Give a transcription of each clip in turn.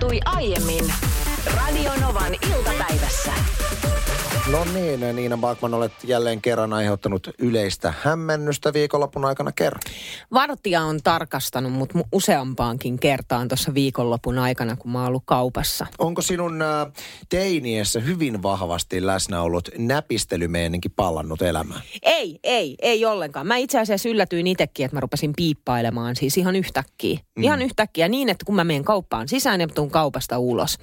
tapahtui aiemmin Radionovan iltapäivässä. No niin, Niina Bakman, olet jälleen kerran aiheuttanut yleistä hämmennystä viikonlopun aikana kerran. Vartija on tarkastanut mut mu- useampaankin kertaan tuossa viikonlopun aikana, kun mä oon ollut kaupassa. Onko sinun äh, teiniessä hyvin vahvasti läsnä ollut näpistelymeeninki pallannut elämää? Ei, ei, ei ollenkaan. Mä itse asiassa yllätyin itsekin, että mä rupesin piippailemaan siis ihan yhtäkkiä. Mm. Ihan yhtäkkiä niin, että kun mä menen kauppaan sisään ja tuun kaupasta ulos.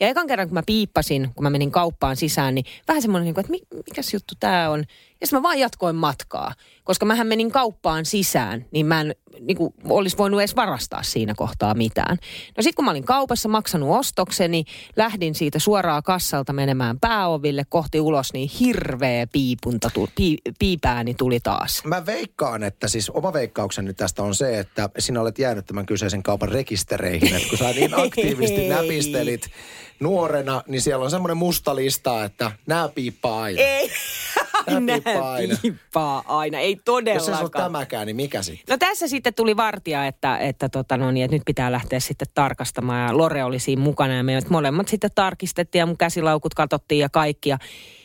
Ja ekan kerran, kun mä piippasin, kun mä menin kauppaan sisään, niin vähän semmoinen, niin että mi- mikäs juttu tää on. Ja sitten mä vaan jatkoin matkaa, koska mähän menin kauppaan sisään, niin mä en niin kuin, olisi voinut edes varastaa siinä kohtaa mitään. No sitten kun mä olin kaupassa maksanut ostokseni, lähdin siitä suoraan kassalta menemään pääoville kohti ulos, niin hirveä piipunta, tuli, pii, piipääni tuli taas. Mä veikkaan, että siis oma veikkaukseni tästä on se, että sinä olet jäänyt tämän kyseisen kaupan rekistereihin. Että kun sä niin aktiivisesti näpistelit nuorena, niin siellä on semmoinen musta lista, että nää piippaa aina. Ei, Nää aina. piippaa aina, ei Jos se on todellakaan. tämäkään, niin mikä sitten? No tässä sitten tuli vartija, että, että, tota no niin, että nyt pitää lähteä sitten tarkastamaan. Ja Lore oli siinä mukana ja me molemmat sitten tarkistettiin ja mun käsilaukut katsottiin ja kaikki. Ja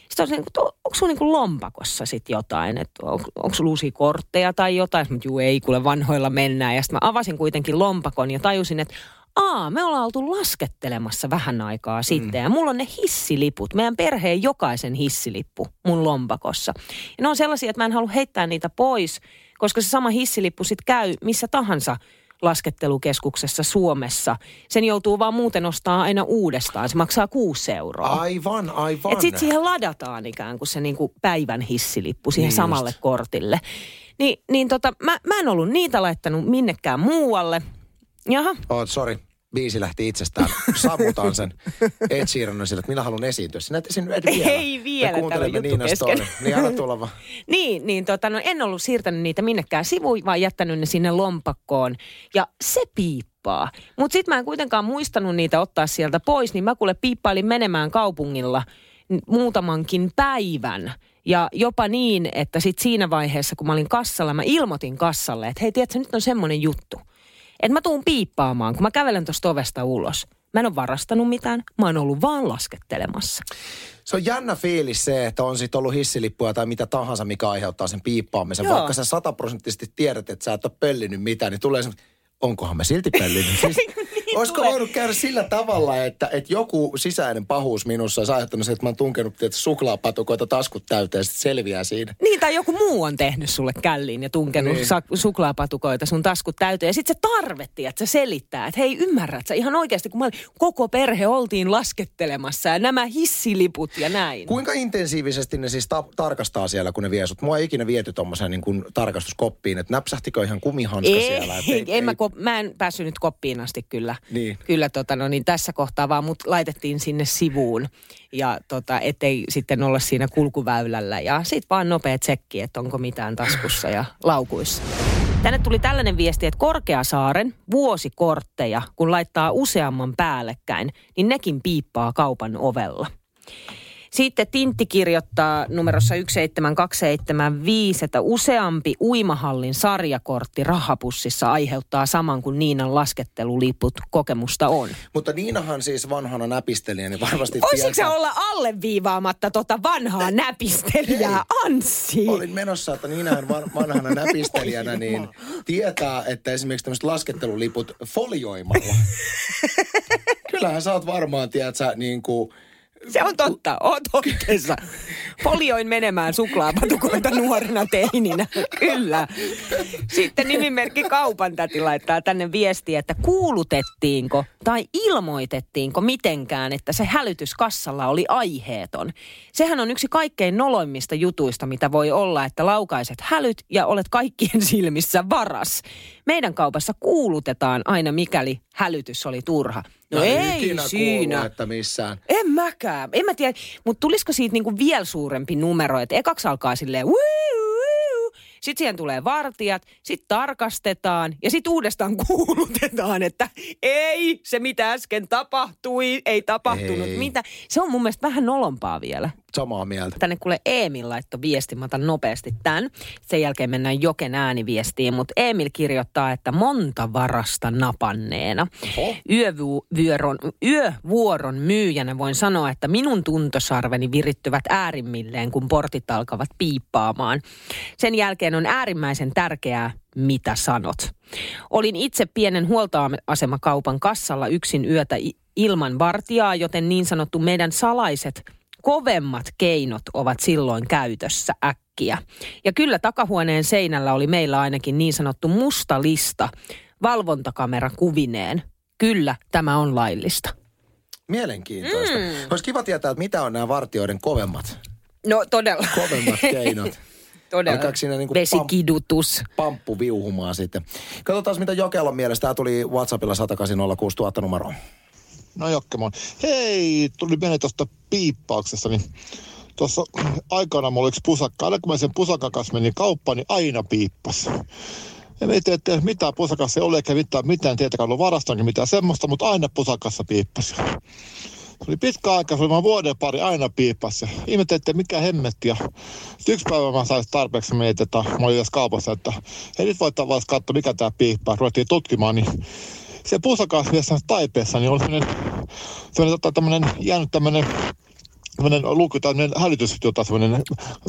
sitten olisin, että onko sulla niin lompakossa sitten jotain, että on, onko sulla uusia kortteja tai jotain. Mutta juu ei, kuule vanhoilla mennään. Ja sitten mä avasin kuitenkin lompakon ja tajusin, että Aa, me ollaan oltu laskettelemassa vähän aikaa sitten ja mulla on ne hissiliput, meidän perheen jokaisen hissilippu mun lompakossa. Ja ne on sellaisia, että mä en halua heittää niitä pois, koska se sama hissilippu sitten käy missä tahansa laskettelukeskuksessa Suomessa. Sen joutuu vaan muuten ostaa aina uudestaan, se maksaa kuusi euroa. Aivan, aivan. Että sitten siihen ladataan ikään kuin se niinku päivän hissilippu siihen Niin samalle just. kortille. Ni, niin tota, mä, mä en ollut niitä laittanut minnekään muualle. Jaha, Oot, sorry. Biisi lähti itsestään. Sammutaan sen Ed Sheeranin sille, että minä haluan esiintyä. Sinä et esiinny vielä. Ei vielä, Me kuuntelemme Niina. Stone. Niin anna tulla vaan. Niin, niin tota, no, en ollut siirtänyt niitä minnekään sivuun, vaan jättänyt ne sinne lompakkoon. Ja se piippaa. Mutta sitten mä en kuitenkaan muistanut niitä ottaa sieltä pois, niin mä kuule piippailin menemään kaupungilla muutamankin päivän. Ja jopa niin, että sit siinä vaiheessa, kun mä olin kassalla, mä ilmoitin kassalle, että hei, tiedätkö, nyt on semmoinen juttu. Että mä tuun piippaamaan, kun mä kävelen tuosta ovesta ulos. Mä en ole varastanut mitään, mä oon ollut vaan laskettelemassa. Se on jännä fiilis se, että on sitten ollut hissilippuja tai mitä tahansa, mikä aiheuttaa sen piippaamisen. Joo. Vaikka sä sataprosenttisesti tiedät, että sä et ole pöllinyt mitään, niin tulee se, onkohan mä silti pöllinyt? Siis, olisiko voinut käydä sillä tavalla, että, että joku sisäinen pahuus minussa olisi aiheuttanut se, että mä oon tunkenut tietysti suklaapatukoita taskut täyteen ja sitten selviää siinä. Niin, tai joku muu on tehnyt sulle källiin ja tunkenut Niin. niin. suklaapatukoita sun taskut täyteen. Ja sitten se tarvetti, että se selittää, että hei ymmärrät sä ihan oikeasti, kun mä olin, koko perhe oltiin laskettelemassa ja nämä hissiliput ja näin. Kuinka intensiivisesti ne siis ta- tarkastaa siellä, kun ne vie sut? Mua ei ikinä viety tommoseen niin kuin tarkastuskoppiin, että näpsähtikö ihan kumihanska ei, siellä? Et ei, en Mä, ko- mä en päässyt nyt koppiin asti kyllä. Niin. Kyllä tota, no niin tässä kohtaa vaan mut laitettiin sinne sivuun. Ja tota, ettei sitten olla siinä kulkuväylällä. Ja sit vaan nopea tsekki, että onko mitään taskussa ja laukuissa. Tänne tuli tällainen viesti, että Korkeasaaren vuosikortteja, kun laittaa useamman päällekkäin, niin nekin piippaa kaupan ovella. Sitten Tintti kirjoittaa numerossa 17275, että useampi uimahallin sarjakortti rahapussissa aiheuttaa saman kuin Niinan lasketteluliput kokemusta on. Mutta Niinahan siis vanhana näpistelijä, niin varmasti Voisitko sä tietää- olla alleviivaamatta tota vanhaa näpistelijää, Anssi? Olin menossa, että Niinahan van- vanhana näpistelijänä niin tietää, että esimerkiksi tämmöiset lasketteluliput folioimalla. Kyllähän sä oot varmaan, tiedät sä, niin kuin, Se on totta, oot oikeassa. Folioin menemään suklaapatukoita nuorena teininä, kyllä. Sitten nimimerkki Kaupan täti laittaa tänne viestiä, että kuulutettiinko tai ilmoitettiinko mitenkään, että se hälytys kassalla oli aiheeton. Sehän on yksi kaikkein noloimmista jutuista, mitä voi olla, että laukaiset hälyt ja olet kaikkien silmissä varas. Meidän kaupassa kuulutetaan aina, mikäli hälytys oli turha. No ei ikinä siinä. Kuullut, että missään. En mäkään. En mä tiedä, mutta tulisiko siitä niinku vielä suurempi numero, että ekaksi alkaa silleen sitten siihen tulee vartijat, sitten tarkastetaan ja sitten uudestaan kuulutetaan, että ei se mitä äsken tapahtui, ei tapahtunut Ei. mitä. Se on mun mielestä vähän nolompaa vielä. Samaa mieltä. Tänne kuule Emil laittoi viesti, mä otan nopeasti tämän. Sen jälkeen mennään Joken ääniviestiin, mutta Emil kirjoittaa, että monta varasta napanneena. Oho. Yövuoron, yövuoron myyjänä voin sanoa, että minun tuntosarveni virittyvät äärimmilleen, kun portit alkavat piippaamaan. Sen jälkeen on äärimmäisen tärkeää, mitä sanot. Olin itse pienen huoltoasemakaupan kassalla yksin yötä ilman vartijaa, joten niin sanottu meidän salaiset kovemmat keinot ovat silloin käytössä äkkiä. Ja kyllä takahuoneen seinällä oli meillä ainakin niin sanottu musta lista valvontakamera kuvineen. Kyllä, tämä on laillista. Mielenkiintoista. Mm. Olisi kiva tietää, että mitä on nämä vartioiden kovemmat, No todella. kovemmat keinot. todella. Alkaako siinä niinku Vesikidutus. Pamppu viuhumaan sitten. Katsotaan, mitä Jokelon mielestä. Tämä tuli WhatsAppilla 10806 000 numeroon. No Jokkemon. Hei, tuli mieleen tuosta piippauksesta, niin tuossa aikana mulla oli yksi pusakka. Aina kun mä sen pusakan kanssa menin kauppaan, niin aina piippas. Ja mietin, että mitä pusakassa ei ole, eikä mitään, mitään tietenkään ollut varastoinkin mitään semmoista, mutta aina pusakassa piippasi. Se oli pitkä aika, se oli vaan vuoden pari aina piippasi. Ihmettelin, että mikä hemmetti. Ja yksi päivä mä sain tarpeeksi mietin, että mä olin tässä kaupassa, että hei nyt voit tavallaan katsoa, mikä tämä piippaa. Ruvettiin tutkimaan, niin se pusakas jossain taipeessa, niin oli sellainen, sellainen tota, tämmöinen jäänyt tämmöinen tämmöinen luku, tämmöinen hälytys, jota semmoinen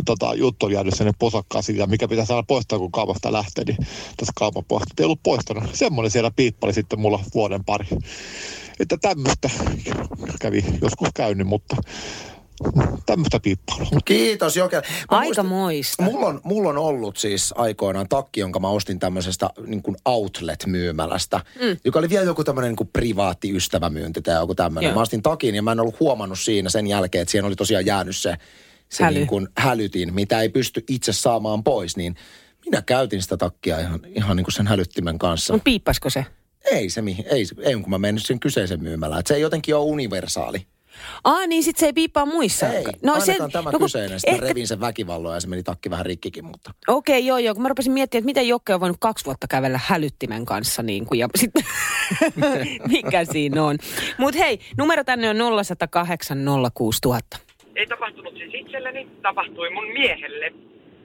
tota, juttu oli jäänyt sinne posakkaan siitä, mikä pitää saada poistaa, kun kaupasta lähtee, niin tässä kaupan puolesta ei ollut poistanut. Semmoinen siellä piippali sitten mulla vuoden pari. Että tämmöistä kävi joskus käynyt, mutta tämmöistä piippailua. Kiitos Jokel. Mä Aika moista. Mulla on, mulla on ollut siis aikoinaan takki, jonka mä ostin tämmöisestä niin kuin outlet-myymälästä, mm. joka oli vielä joku tämmöinen niin kuin privaatti ystävämyynti tai joku tämmöinen. Joo. Mä ostin takin ja mä en ollut huomannut siinä sen jälkeen, että siihen oli tosiaan jäänyt se, se Häly. niin kuin hälytin, mitä ei pysty itse saamaan pois, niin minä käytin sitä takkia ihan, ihan niin kuin sen hälyttimen kanssa. Mutta piippasko se? Ei se, mihin- ei, ei kun mä menin sen kyseisen myymälään. Että se ei jotenkin ole universaali. Aa, niin sit se ei piippaa muissa. Ei, no, ainakaan tämä no, kyseinen. Sitten ehkä... revin sen väkivalloa ja se meni takki vähän rikkikin, mutta... Okei, okay, joo, joo. Kun mä rupesin miettimään, että miten Jokke on voinut kaksi vuotta kävellä hälyttimen kanssa, niin kuin, ja sitten mikä siinä on. Mutta hei, numero tänne on 0108 06000. Ei tapahtunut siis itselleni, tapahtui mun miehelle.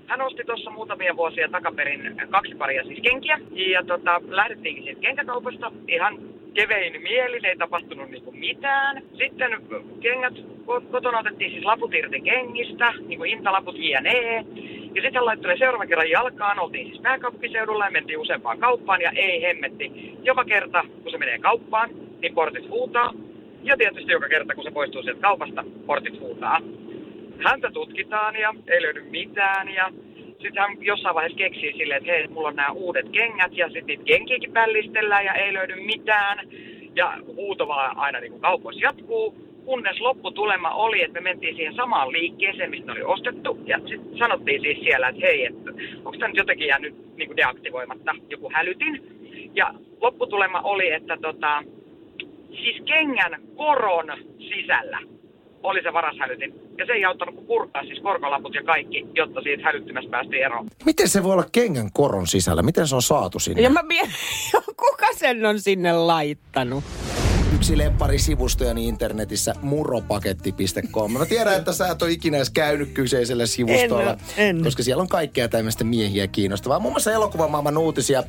Hän osti tuossa muutamia vuosia takaperin kaksi paria siis kenkiä. Ja tota, lähdettiinkin siitä kenkäkaupasta ihan kevein mielin, ei tapahtunut niinku mitään. Sitten kengät ko- kotona otettiin siis laput irti kengistä, niinku hintalaput jne. Ja sitten laittoi seuraavan kerran jalkaan, oltiin siis pääkaupunkiseudulla ja mentiin useampaan kauppaan ja ei hemmetti. Joka kerta, kun se menee kauppaan, niin portit huutaa. Ja tietysti joka kerta, kun se poistuu sieltä kaupasta, portit huutaa. Häntä tutkitaan ja ei löydy mitään ja sitten hän jossain vaiheessa keksii silleen, että hei, mulla on nämä uudet kengät ja sitten niitä kenkiäkin pällistellään ja ei löydy mitään. Ja huuto vaan aina niin kaupoissa jatkuu, kunnes lopputulema oli, että me mentiin siihen samaan liikkeeseen, mistä oli ostettu. Ja sitten sanottiin siis siellä, että hei, että onko tämä nyt jotenkin jäänyt niin kuin deaktivoimatta, joku hälytin. Ja lopputulema oli, että tota, siis kengän koron sisällä oli se varashälytin. Ja se ei auttanut kuin purkaa siis korkolaput ja kaikki, jotta siitä hälyttimästä päästiin eroon. Miten se voi olla kengän koron sisällä? Miten se on saatu sinne? Ja mä mietin, kuka sen on sinne laittanut? Yksi lemppari sivustojani internetissä, muropaketti.com. Mä tiedän, että sä et ole ikinä edes käynyt kyseisellä sivustolla, En en. koska siellä on kaikkea tämmöistä miehiä kiinnostavaa. Muun muassa elokuvamaailman uutisia.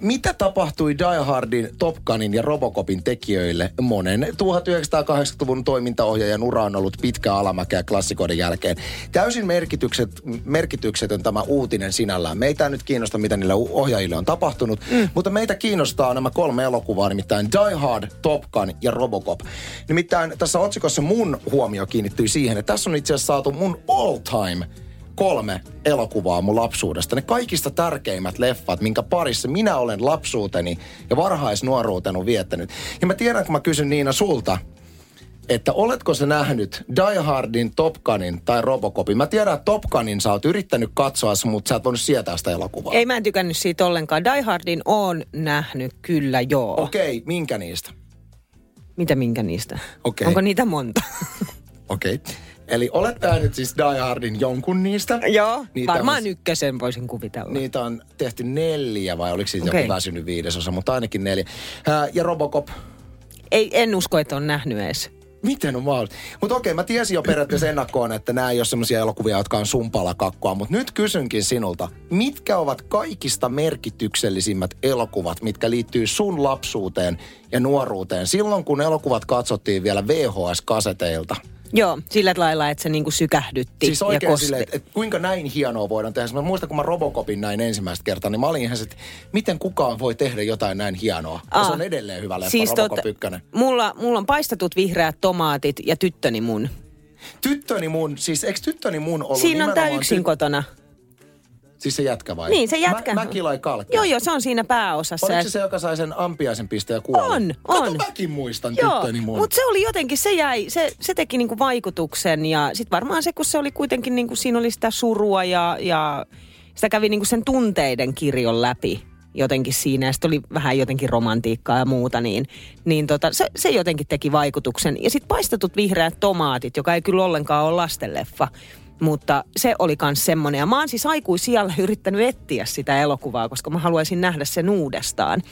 Mitä tapahtui Die Hardin, Top Gunin ja Robocopin tekijöille? Monen 1980-luvun toimintaohjaajan ura on ollut pitkä alamäkeä klassikoiden jälkeen. Täysin merkitykset, merkityksetön tämä uutinen sinällään. Meitä ei nyt kiinnosta, mitä niille ohjaajille on tapahtunut, mm. mutta meitä kiinnostaa nämä kolme elokuvaa, nimittäin Die Hard, Top Gun ja Robocop. Nimittäin tässä otsikossa mun huomio kiinnittyi siihen, että tässä on itse asiassa saatu mun all time kolme elokuvaa mun lapsuudesta. Ne kaikista tärkeimmät leffat, minkä parissa minä olen lapsuuteni ja varhaisnuoruuteni viettänyt. Ja mä tiedän, kun mä kysyn Niina sulta, että oletko sä nähnyt Die Hardin, Top Gunin tai Robocopin? Mä tiedän, että Top Gunin sä oot yrittänyt katsoa, mutta sä et voinut sietää sitä elokuvaa. Ei mä en tykännyt siitä ollenkaan. Die Hardin on nähnyt, kyllä joo. Okei, minkä niistä? Mitä minkä niistä? Okei. Onko niitä monta? Okei. Eli olet nähnyt siis Die Hardin jonkun niistä? joo, Niitä varmaan on- ykkösen voisin kuvitella. Niitä on tehty neljä vai oliko siitä Okei. joku väsynyt viidesosa, mutta ainakin neljä. Ää, ja Robocop, Ei, en usko, että on nähnyt edes. Miten on mahdollista? Mutta okei, mä tiesin jo periaatteessa ennakkoon, että nämä ei ole semmoisia elokuvia, jotka on sumpala kakkoa. Mutta nyt kysynkin sinulta, mitkä ovat kaikista merkityksellisimmät elokuvat, mitkä liittyy sun lapsuuteen ja nuoruuteen? Silloin, kun elokuvat katsottiin vielä VHS-kaseteilta. Joo, sillä lailla, että se niinku sykähdytti Siis ja oikein kosti. silleen, että, että kuinka näin hienoa voidaan tehdä. Mä muistan, kun mä Robocopin näin ensimmäistä kertaa, niin mä olin ihan se, että miten kukaan voi tehdä jotain näin hienoa. Ja se Aa. on edelleen hyvä leffa, Siis siis Robocop 1. Mulla, mulla on paistetut vihreät tomaatit ja tyttöni mun. Tyttöni mun, siis eikö tyttöni mun ollut Siinä on tää yksin ty- kotona. Siis se jätkä vai? Niin, se jätkä. Mä, Mäkilai Kalkki. Joo, joo, se on siinä pääosassa. Oliko se se, joka sai sen ampiaisen pisteen ja kuoli? On, Kato, on. mäkin muistan Joo, tyttöni mun. mutta se oli jotenkin, se jäi, se, se teki niinku vaikutuksen ja sitten varmaan se, kun se oli kuitenkin niinku, siinä oli sitä surua ja, ja sitä kävi niinku sen tunteiden kirjon läpi jotenkin siinä ja sitten oli vähän jotenkin romantiikkaa ja muuta, niin, niin tota, se, se jotenkin teki vaikutuksen. Ja sitten paistetut vihreät tomaatit, joka ei kyllä ollenkaan ole lastenleffa, mutta se oli myös semmoinen. Ja mä oon siis aikuisijalla yrittänyt etsiä sitä elokuvaa, koska mä haluaisin nähdä sen uudestaan.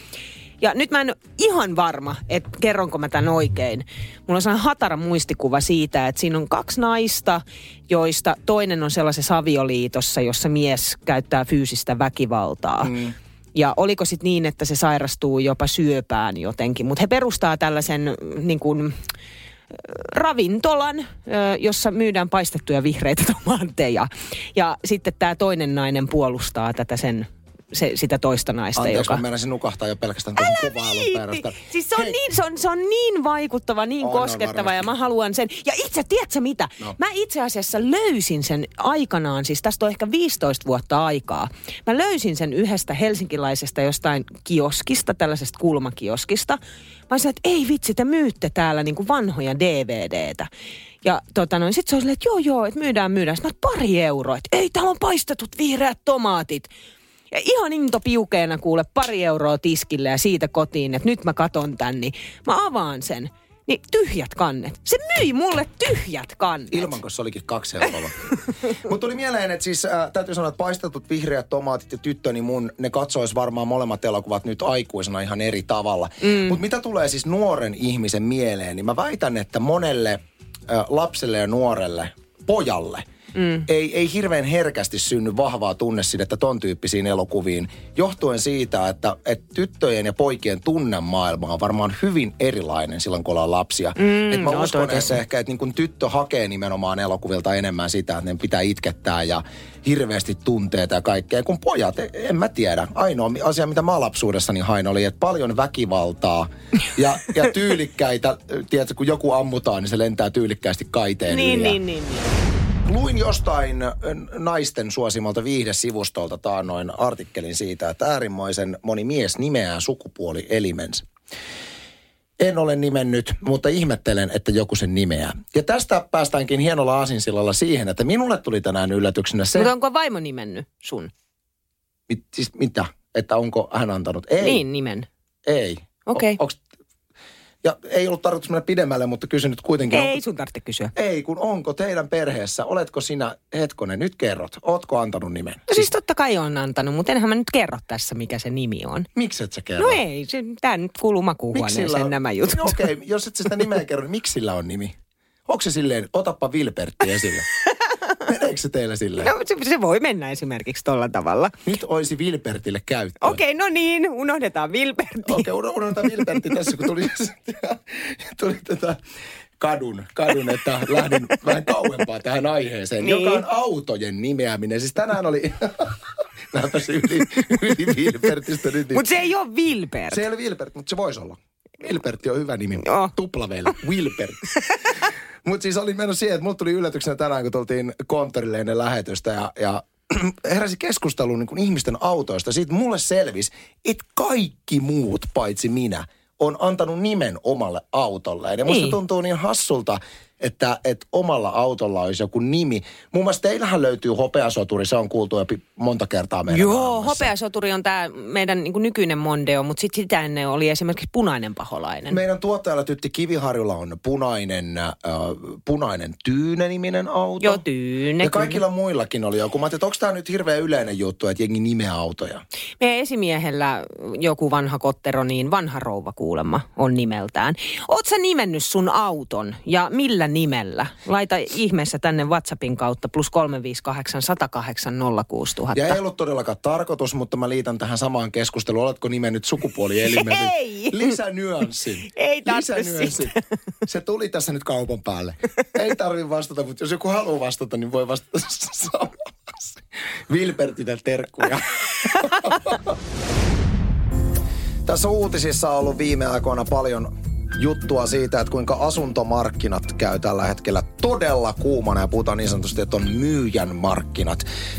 Ja nyt mä en ole ihan varma, että kerronko mä tämän oikein. Mulla on sellainen hatara muistikuva siitä, että siinä on kaksi naista, joista toinen on sellaisessa avioliitossa, jossa mies käyttää fyysistä väkivaltaa. Mm. Ja oliko sitten niin, että se sairastuu jopa syöpään jotenkin. Mutta he perustaa tällaisen niin kuin, ravintolan, jossa myydään paistettuja vihreitä tomaatteja. Ja sitten tämä toinen nainen puolustaa tätä sen, se, sitä toista naista, Anteeksi, joka... mä menisin nukahtaa jo pelkästään tuon kuvailun. Siis se on, Hei, niin, se, on, se on niin vaikuttava, niin On, on koskettava varmasti. ja mä haluan sen. Ja itse, tiedätkö mitä? No. Mä itse asiassa löysin sen aikanaan, siis tästä on ehkä 15 vuotta aikaa. Mä löysin sen yhdestä helsinkiläisestä jostain kioskista, tällaisesta kulmakioskista. Mä sanoin, että ei vitsi, te myytte täällä niinku vanhoja DVDtä. Ja tota noin, sit se oli silleen, että joo joo, että myydään, myydään. Sitten mä, pari euroa, että ei, täällä on paistetut vihreät tomaatit. Ja ihan into piukeena kuule pari euroa tiskille ja siitä kotiin, että nyt mä katon tän, niin mä avaan sen. Niin tyhjät kannet. Se myi mulle tyhjät kannet. Ilman, kun se olikin kaksi euroa. Mutta tuli mieleen, että siis äh, täytyy sanoa, että paistetut vihreät tomaatit ja tyttöni mun, ne katsois varmaan molemmat elokuvat nyt aikuisena ihan eri tavalla. Mm. Mutta mitä tulee siis nuoren ihmisen mieleen, niin mä väitän, että monelle äh, lapselle ja nuorelle, pojalle, mm. ei, ei hirveän herkästi synny vahvaa tunnesidettä ton tyyppisiin elokuviin, johtuen siitä, että, että tyttöjen ja poikien tunnemaailma on varmaan hyvin erilainen silloin, kun ollaan lapsia. Mm, Et mä no, uskon, että ehkä, että niin kun tyttö hakee nimenomaan elokuvilta enemmän sitä, että ne pitää itkettää ja hirveästi tunteita ja kaikkea. Kun pojat, e- en mä tiedä. Ainoa asia, mitä mä lapsuudessani hain, oli, että paljon väkivaltaa ja, ja tyylikkäitä. Tiedätkö, kun joku ammutaan, niin se lentää tyylikkäästi kaiteen Niin, yli. ja- niin, niin, niin. Luin jostain naisten suosimalta viihdesivustolta taannoin artikkelin siitä, että äärimmäisen moni mies nimeää sukupuolielimensä. En ole nimennyt, mutta ihmettelen, että joku sen nimeää. Ja tästä päästäänkin hienolla aasinsilalla siihen, että minulle tuli tänään yllätyksenä se... Mutta onko vaimo nimennyt sun? Mit, siis mitä? Että onko hän antanut? Ei. Niin, nimen. Ei. Okei. O, onks, ja ei ollut tarkoitus mennä pidemmälle, mutta kysyn nyt kuitenkin. Ei onko- sun tarvitse kysyä. Ei, kun onko teidän perheessä, oletko sinä, hetkonen, nyt kerrot, ootko antanut nimen? No siis totta kai on antanut, mutta enhän mä nyt kerro tässä, mikä se nimi on. Miksi et sä kerro? No ei, se, tää nyt kuuluu makuuhuoneeseen nämä jutut. No Okei, okay, jos et sä sitä nimeä kerro, niin miksi sillä on nimi? Onko se silleen, otappa Vilpertti esille? Meneekö se teillä silleen? No, se, se voi mennä esimerkiksi tolla tavalla. Nyt olisi Vilpertille käyttöä. Okei, no niin, unohdetaan Vilberti. Okei, okay, unohdetaan Vilpertti tässä, kun tuli, tuli tätä kadun, kadun, että lähdin vähän kauempaa tähän aiheeseen, Niin. joka on autojen nimeäminen. Siis tänään oli, mä yli, yli Vilpertistä nyt. Mutta se ei ole Vilbert. Se ei ole Wilbert, mutta se voisi olla. Wilbertti on hyvä nimi. Joo. Tuplaveli. Wilbert. mutta siis oli mennyt siihen, että mulla tuli yllätyksenä tänään, kun tultiin konttorille ennen lähetystä ja, ja heräsi keskustelu niin kuin ihmisten autoista. Siitä mulle selvisi, että kaikki muut paitsi minä on antanut nimen omalle autolleen. Ja musta Niin. tuntuu niin hassulta että, että omalla autolla olisi joku nimi. Muun muassa teillähän löytyy hopeasoturi, se on kuultu jo monta kertaa meidän Joo, maailmassa. hopeasoturi on tämä meidän niin nykyinen Mondeo, mutta sitten sitä ennen oli esimerkiksi punainen paholainen. Meidän tuottajalla Tytti Kiviharjulla on punainen, äh, punainen Tyyne-niminen auto. Joo, Tyyne, Ja kaikilla muillakin oli joku. Mä ajattelin, että onko tämä nyt hirveän yleinen juttu, että jengi nimeä autoja? Meidän esimiehellä joku vanha kottero, niin vanha rouva kuulemma on nimeltään. Oot sä nimennyt sun auton ja millä nimellä? Laita ihmeessä tänne WhatsAppin kautta plus 358 108 06000. Ja ei ollut todellakaan tarkoitus, mutta mä liitän tähän samaan keskusteluun. Oletko nimennyt sukupuolielimesi? Ei. Lisänyanssin. Ei Lisänyanssin. Se tuli tässä nyt kaupan päälle. Ei tarvi vastata, mutta jos joku haluaa vastata, niin voi vastata samassa. Vilpertinen terkkuja. Tässä uutisissa on ollut viime aikoina paljon juttua siitä, että kuinka asuntomarkkinat käy tällä hetkellä todella kuumana ja puhutaan niin sanotusti, että on myyjän markkinat.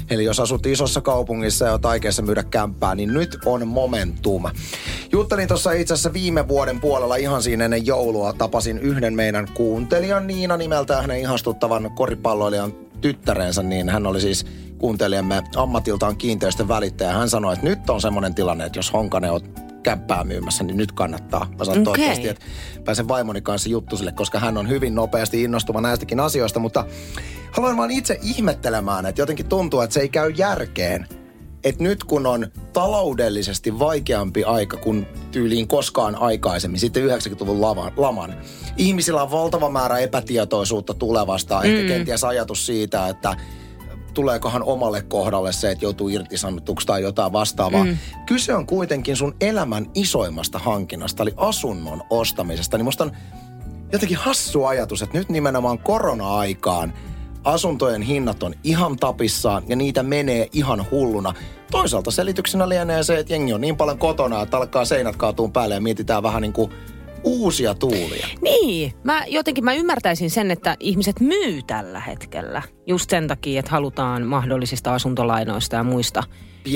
Eli jos asut isossa kaupungissa ja oot aikeissa myydä kämppää, niin nyt on momentum. Juttelin tuossa itse asiassa viime vuoden puolella ihan siinä ennen joulua. Tapasin yhden meidän kuuntelijan Niina nimeltään hänen ihastuttavan koripalloilijan tyttärensä, niin hän oli siis kuuntelijamme ammatiltaan kiinteistön välittäjä. Hän sanoi, että nyt on semmoinen tilanne, että jos Honkanen on kämppää myymässä, niin nyt kannattaa. Mä sanon Okei. toivottavasti, että pääsen vaimoni kanssa juttusille, koska hän on hyvin nopeasti innostuva näistäkin asioista, mutta haluan vaan itse ihmettelemään, että jotenkin tuntuu, että se ei käy järkeen. Että nyt kun on taloudellisesti vaikeampi aika kuin tyyliin koskaan aikaisemmin, sitten 90-luvun laman, laman, ihmisillä on valtava määrä epätietoisuutta tulevasta, mm. ehkä kenties ajatus siitä, että tuleekohan omalle kohdalle se, että joutuu irtisanotuksi tai jotain vastaavaa. Mm. Kyse on kuitenkin sun elämän isoimmasta hankinnasta, eli asunnon ostamisesta. Niin musta on jotenkin hassu ajatus, että nyt nimenomaan korona-aikaan asuntojen hinnat on ihan tapissaan ja niitä menee ihan hulluna. Toisaalta selityksenä lienee se, että jengi on niin paljon kotona, että alkaa seinät kaatuun päälle ja mietitään vähän niin kuin uusia tuulia. Niin, mä jotenkin mä ymmärtäisin sen, että ihmiset myy tällä hetkellä. Just sen takia, että halutaan mahdollisista asuntolainoista ja muista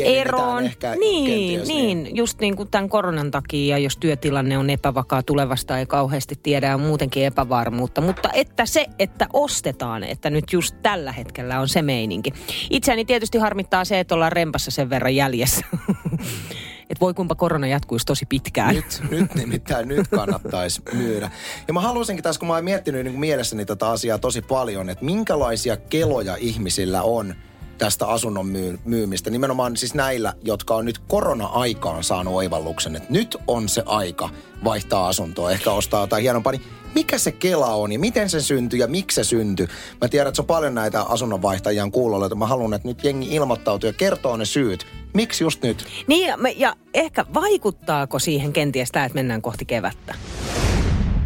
eroon. ehkä niin, kenties, niin, just niin kuin tämän koronan takia, ja jos työtilanne on epävakaa tulevasta, ei kauheasti tiedä, ja muutenkin epävarmuutta. Mutta että se, että ostetaan, että nyt just tällä hetkellä on se meininki. Itseäni tietysti harmittaa se, että ollaan rempassa sen verran jäljessä. että voi kumpa korona jatkuisi tosi pitkään. Nyt, nyt nimittäin nyt kannattaisi myydä. Ja mä haluaisinkin tässä, kun mä oon miettinyt niin mielessäni tätä asiaa tosi paljon, että minkälaisia keloja ihmisillä on tästä asunnon myy- myymistä. Nimenomaan siis näillä, jotka on nyt korona-aikaan saanut oivalluksen, että nyt on se aika vaihtaa asuntoa, ehkä ostaa jotain hienompaa. Niin mikä se kela on ja miten se syntyi ja miksi se syntyi? Mä tiedän, että se on paljon näitä asunnonvaihtajia kuulolla, että mä haluan, että nyt jengi ilmoittautuu ja kertoo ne syyt. Miksi just nyt? Niin, ja, ja ehkä vaikuttaako siihen kenties tämä, että mennään kohti kevättä?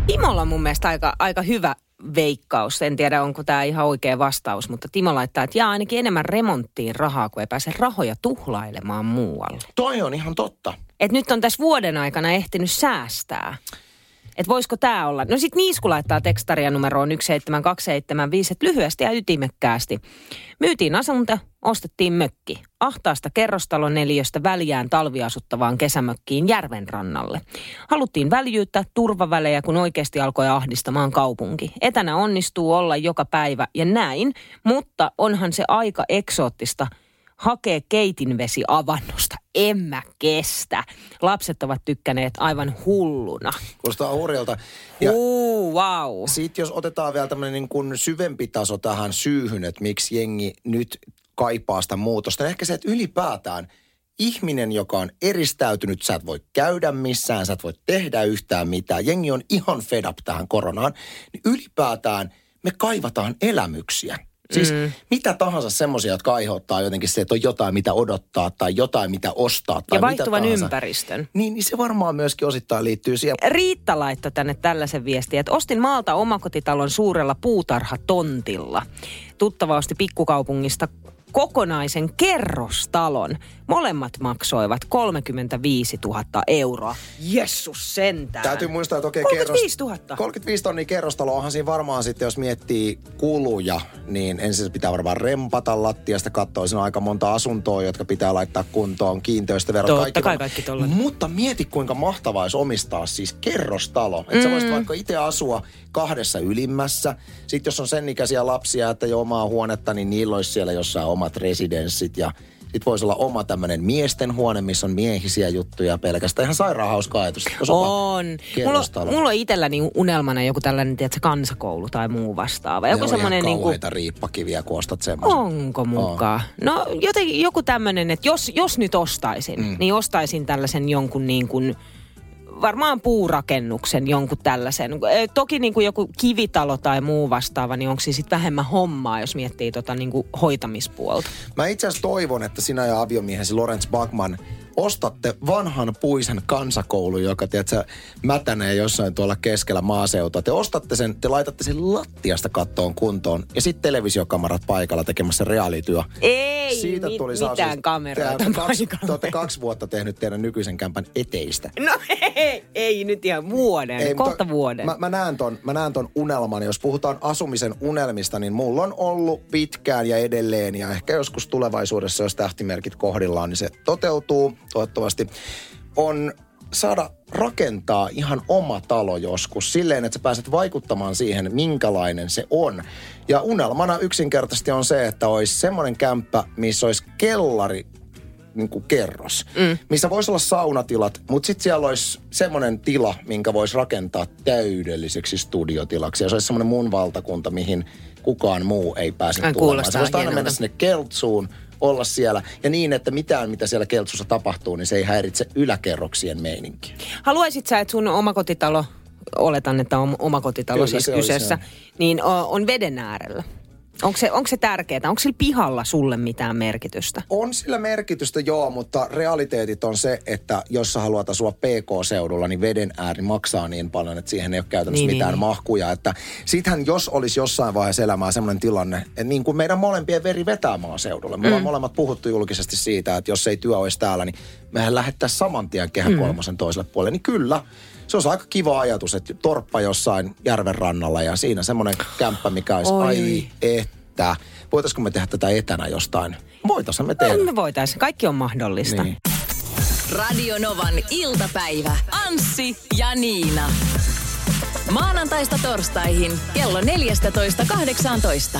Timolla on mun mielestä aika, aika hyvä veikkaus. En tiedä, onko tämä ihan oikea vastaus, mutta Timo laittaa, että jaa ainakin enemmän remonttiin rahaa, kun ei pääse rahoja tuhlailemaan muualle. Toi on ihan totta. Et nyt on tässä vuoden aikana ehtinyt säästää. Että voisiko tämä olla? No sit Niisku laittaa tekstaria numeroon 17275, että lyhyesti ja ytimekkäästi. Myytiin asunto, ostettiin mökki. Ahtaasta kerrostalon neliöstä väljään talviasuttavaan kesämökkiin järven rannalle. Haluttiin väljyyttä, turvavälejä, kun oikeasti alkoi ahdistamaan kaupunki. Etänä onnistuu olla joka päivä ja näin, mutta onhan se aika eksoottista – hakee keitinvesi avannosta. En mä kestä. Lapset ovat tykkäneet aivan hulluna. Kuulostaa hurjalta. Ja Uu, wow. sitten jos otetaan vielä tämmöinen niin kuin syvempi taso tähän syyhyn, että miksi jengi nyt kaipaa sitä muutosta, niin ehkä se, että ylipäätään ihminen, joka on eristäytynyt, sä et voi käydä missään, sä et voi tehdä yhtään mitään. Jengi on ihan fed up tähän koronaan. Niin ylipäätään me kaivataan elämyksiä. Siis mm. mitä tahansa semmoisia, jotka aiheuttaa jotenkin se, että on jotain, mitä odottaa tai jotain, mitä ostaa. Tai Ja vaihtuvan mitä tahansa. ympäristön. Niin, niin se varmaan myöskin osittain liittyy siihen. Riitta laittoi tänne tällaisen viestin, että ostin maalta omakotitalon suurella puutarhatontilla. Tuttava osti pikkukaupungista kokonaisen kerrostalon. Molemmat maksoivat 35 000 euroa. Jessus sentään. Täytyy muistaa, että okei, 35 000. 35 tonnia kerrostalo onhan siinä varmaan sitten, jos miettii kuluja, niin ensin pitää varmaan rempata lattiasta, katsoa. Siinä on aika monta asuntoa, jotka pitää laittaa kuntoon, kiinteistöverot, Totta kaikki. kai kaikki. Mutta mieti, kuinka mahtavaa olisi omistaa siis kerrostalo. Että sä voisit vaikka itse asua kahdessa ylimmässä. Sitten jos on sen ikäisiä lapsia, että jo omaa huonetta, niin niillä olisi siellä jossain omat residenssit ja sitten voisi olla oma tämmöinen miesten huone, missä on miehisiä juttuja pelkästään. Ihan sairaan hauska ajatus. Jos On. Mulla, mulla on itselläni unelmana joku tällainen, tiedätkö, kansakoulu tai muu vastaava. Ne Joku on semmoinen ihan niin kuin, riippakiviä, kun ostat semmoisen. Onko mukaan? No joten, joku tämmöinen, että jos, jos nyt ostaisin, mm. niin ostaisin tällaisen jonkun niin kuin, varmaan puurakennuksen jonkun tällaisen. Toki niin kuin joku kivitalo tai muu vastaava, niin onko se sitten vähemmän hommaa, jos miettii tota niin kuin hoitamispuolta. Mä itse asiassa toivon, että sinä ja aviomiehesi Lorenz Bachman ostatte vanhan puisen kansakoulun, joka tiedätkö, mätänee jossain tuolla keskellä maaseutua. Te ostatte sen, te laitatte sen lattiasta kattoon kuntoon ja sitten televisiokamarat paikalla tekemässä reaalityö. Ei Siitä mit, tuli mitään saus- kameroita Te- kaksi, te olette kaksi vuotta tehnyt teidän nykyisen kämpän eteistä. No ei, ei nyt ihan vuoden, ei, kohta mutta vuoden. Mä, mä, näen ton, mä näen ton unelman. Jos puhutaan asumisen unelmista, niin mulla on ollut pitkään ja edelleen. Ja ehkä joskus tulevaisuudessa, jos tähtimerkit kohdillaan, niin se toteutuu toivottavasti. On saada rakentaa ihan oma talo joskus silleen, että sä pääset vaikuttamaan siihen, minkälainen se on. Ja unelmana yksinkertaisesti on se, että olisi semmoinen kämppä, missä olisi kellari niin kuin kerros, mm. missä voisi olla saunatilat, mutta sitten siellä olisi semmoinen tila, minkä voisi rakentaa täydelliseksi studiotilaksi. Ja se olisi semmoinen mun valtakunta, mihin kukaan muu ei pääse tulemaan. Se voisi aina mennä sinne keltsuun, olla siellä. Ja niin, että mitään, mitä siellä keltsussa tapahtuu, niin se ei häiritse yläkerroksien meininkiä. Haluaisit sä, että sun omakotitalo, oletan, että on omakotitalo Kyllä, siis kyseessä, niin o- on veden äärellä? Onko se, onko se tärkeää? Onko sillä pihalla sulle mitään merkitystä? On sillä merkitystä joo, mutta realiteetit on se, että jos sä haluat asua PK-seudulla, niin veden ääri maksaa niin paljon, että siihen ei ole käytännössä Niin, niin, mitään niin, mahkuja. Että sittenhän jos olisi jossain vaiheessa elämää sellainen tilanne, että niin kuin meidän molempien veri vetää maaseudulle. Me mm. ollaan molemmat puhuttu julkisesti siitä, että jos ei työ olisi täällä, niin mehän lähettäisiin saman tien kehä Mm. kolmosen toiselle puolelle. Niin kyllä, se olisi aika kiva ajatus, että torppa jossain järven rannalla ja siinä semmoinen kämppä, mikä olisi Oi. ai että. Voitaisiko me tehdä tätä etänä jostain? Voitaisiin me tehdä. No, me voitaisiin. Kaikki on mahdollista. Niin. Radio Novan iltapäivä. Anssi ja Niina. Maanantaista torstaihin kello 14.18.